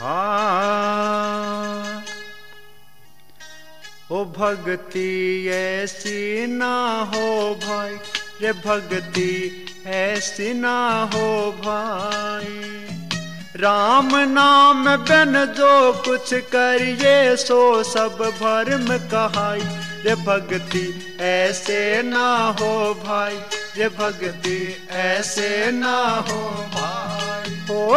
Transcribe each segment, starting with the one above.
हाँ। ओ भक्ति ऐसी ना हो भाई, रे भक्ति ऐसी ना हो भाई। राम नाम बिन जो कुछ करिए, सो सब भर्म कहाई। रे भक्ति ऐसे ना हो भाई, रे भक्ति ऐसे ना हो भाई। ओ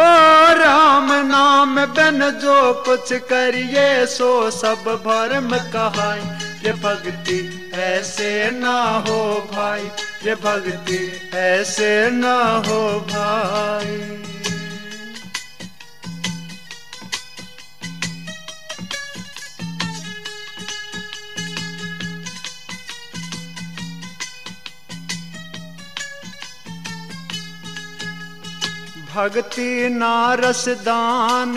राम नाम बन जो कुछ करिए, सो सब भरम कहाय ये भक्ति ऐसे ना हो भाई, ये भक्ति ऐसे ना हो भाई। भक्ति ना रसदान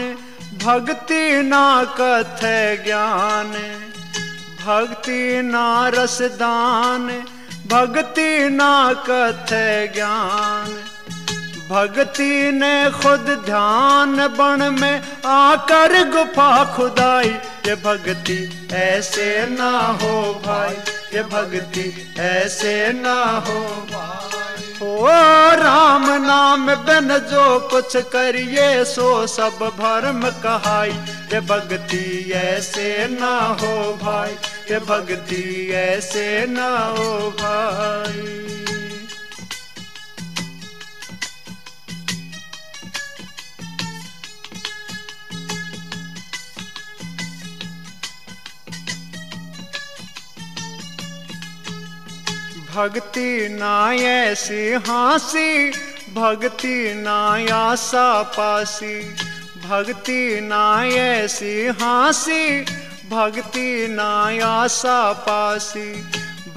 भक्ति ना कथ ज्ञान। भक्ति ना रसदान भक्ति ना कथ ज्ञान। भक्ति ने खुद ध्यान बन में आकर गुफा खुदाई। ये भक्ति ऐसे ना हो भाई, ये भक्ति ऐसे ना हो भाई। ओ, राम नाम बिन जो कुछ करिए, सो सब भरम कहाई। ये भक्ति, ऐसे ना हो भाई। ये भक्ति, ऐसे ना हो भाई। भक्ति ना ऐसी हाँसी, भक्ति नाया आशा पासी। भक्ति ना ऐसी हाँसी, भक्ति नाया आशा पासी।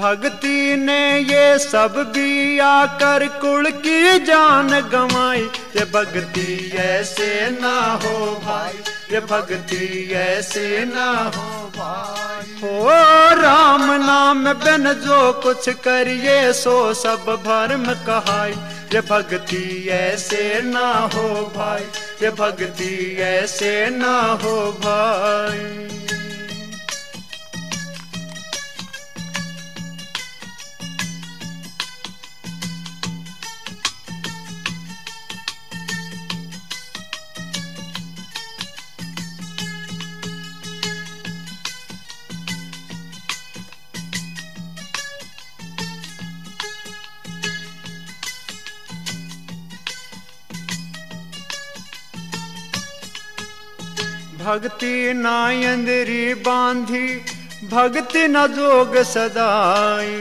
भक्ति ने ये सब भी आकर कुल की जान गंवाई। ये भक्ति ऐसे ना हो भाई, ये भक्ति ऐसे ना हो भाई। हो राम नाम बिन जो कुछ करिए, सो सब भरम कहाई। ये भक्ति ऐसे ना हो भाई, ये भक्ति ऐसे ना हो भाई। भक्ति ना इंद्री बांधी भक्ति न जोग सदाई।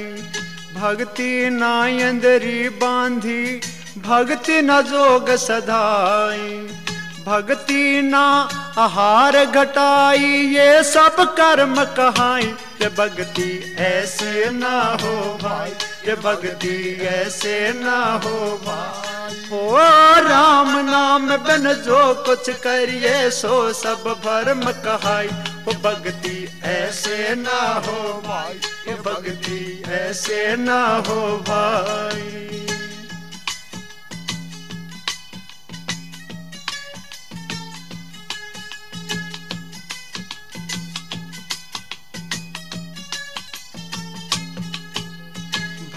भक्ति ना इंद्री बांधी भक्ति न जोग सदाई। भक्ति ना आहार घटाई, ये सब कर्म कहाई। ये भक्ति ऐसे ना हो भाई, ये भक्ति ऐसे ना हो भाई। हो राम नाम बिन जो कुछ करिए, सो सब भरम कहाई। वो भक्ति ऐसे ना हो भाई, ये भक्ति ऐसे ना हो भाई।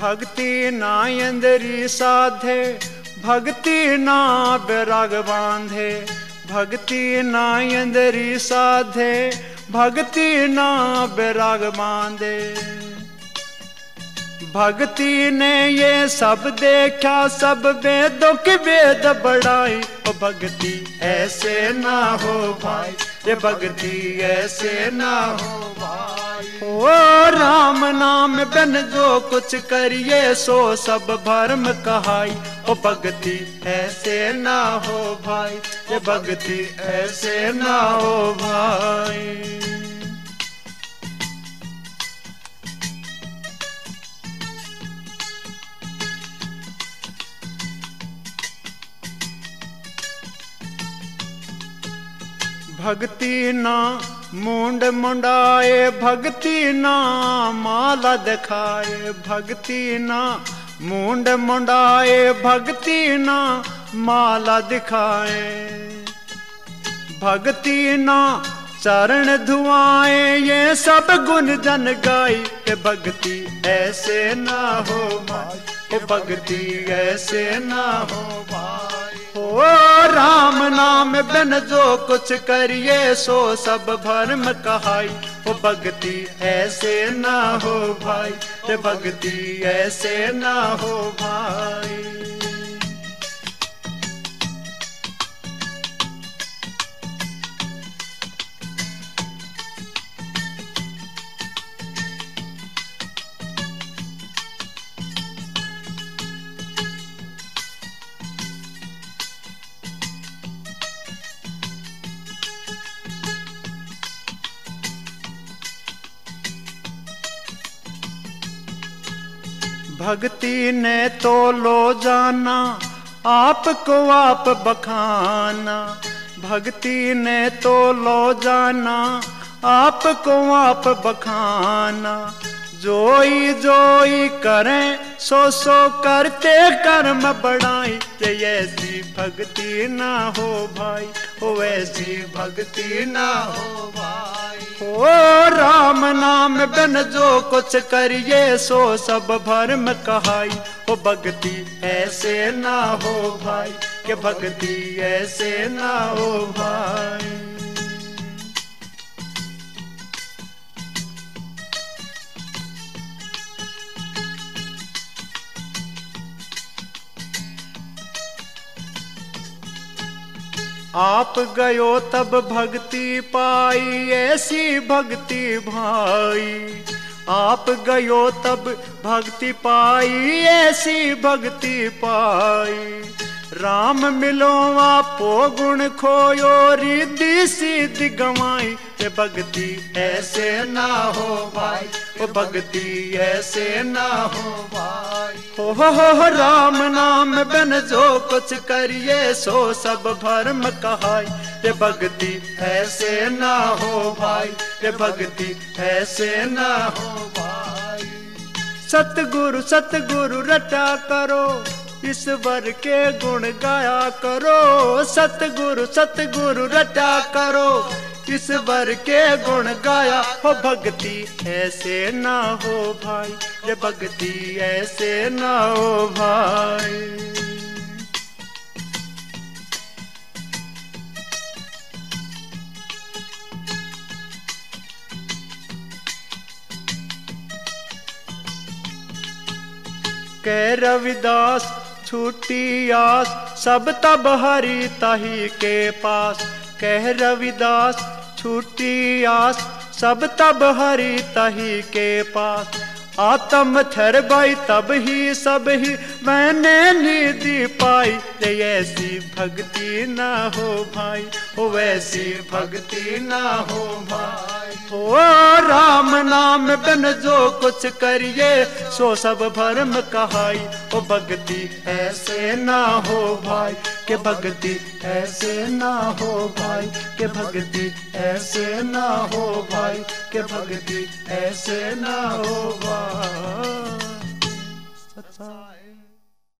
भक्ति ना इंद्री साधे भक्ति ना बैराग बांधे भक्ति ना इंद्री साधे भक्ति ना बैराग बांधे। भक्ति ने ये सब देखा, सब वेदों के वेद बढ़ाई। ओ भक्ति ऐसे ना हो भाई, ये भक्ति ऐसे ना हो भाई। ओ राम नाम बिन जो कुछ करिए, सो सब भरम कहाई। ओ भगती ऐसे ना हो भाई ये भक्ति ऐसे ना हो भाई। भक्ति ना मुंड मुंडाए, भक्ति ना माला दिखाए, भक्ति ना मुंड मुंडाए, भक्ति ना माला दिखाए। भक्ति ना चरण धुआए, ये सब गुण जन गाई के भक्ति ऐसे ना हो के भक्ति ऐसे ना हो भाई हो राम नाम बिन जो कुछ करिए, सो सब भरम कहाई। हो भक्ति ऐसे ना हो भाई भक्ति ऐसे ना हो भाई। भक्ति ने तो लो जाना, आपको आप बखाना। भक्ति ने तो लो जाना, आपको आप बखाना। जोई जोई करें, सो सो करते कर्म बढ़ाई। ये ऐसी भक्ति ना हो भाई, हो ऐसी भक्ति ना हो भाई। ओ राम नाम बिन जो कुछ करिए, सो सब भर्म कहाई। हो भक्ति ऐसे ना हो भाई, के भक्ति ऐसे ना हो भाई। आप गयो तब भक्ति पाई, ऐसी भक्ति भाई। आप गयो तब भक्ति पाई, ऐसी भक्ति पाई। राम मिलो आपो गुण खोयो, रिद्धि सिद्धि गवाई। ये भक्ति ऐसे ना हो भाई वो भक्ति ऐसे ना हो भाई। हो हो हो, राम नाम बिन जो कुछ करिए, सो सब भरम कहाई ये भक्ति ऐसे ना हो भाई, ये भक्ति ऐसे ना हो भाई। सतगुरु सतगुरु रटा करो, ईश्वर के गुण गाया करो। सतगुरु सतगुरु रटा करो, ईश्वर के गुण गाया। हो भक्ति ऐसे ना हो भाई, ये भक्ति ऐसे ना हो भाई। कह रविदास छूटी आस, सब तब हरी ताही के पास। कह रविदास छूटी आस, सब तब हरी ताही के पास। आत्म थर भाई तब ही सब ही मैंने निधि पाई। ते ऐसी भक्ति ना हो भाई, ओ वैसी भक्ति ना हो भाई। ओ राम नाम बिन जो कुछ करिए, सो सब भरम कहाई। ओ भक्ति ऐसे ना हो भाई के भक्ति ऐसे ना हो भाई, के भक्ति ऐसे ना हो भाई, के भक्ति ऐसे ना हो भाई।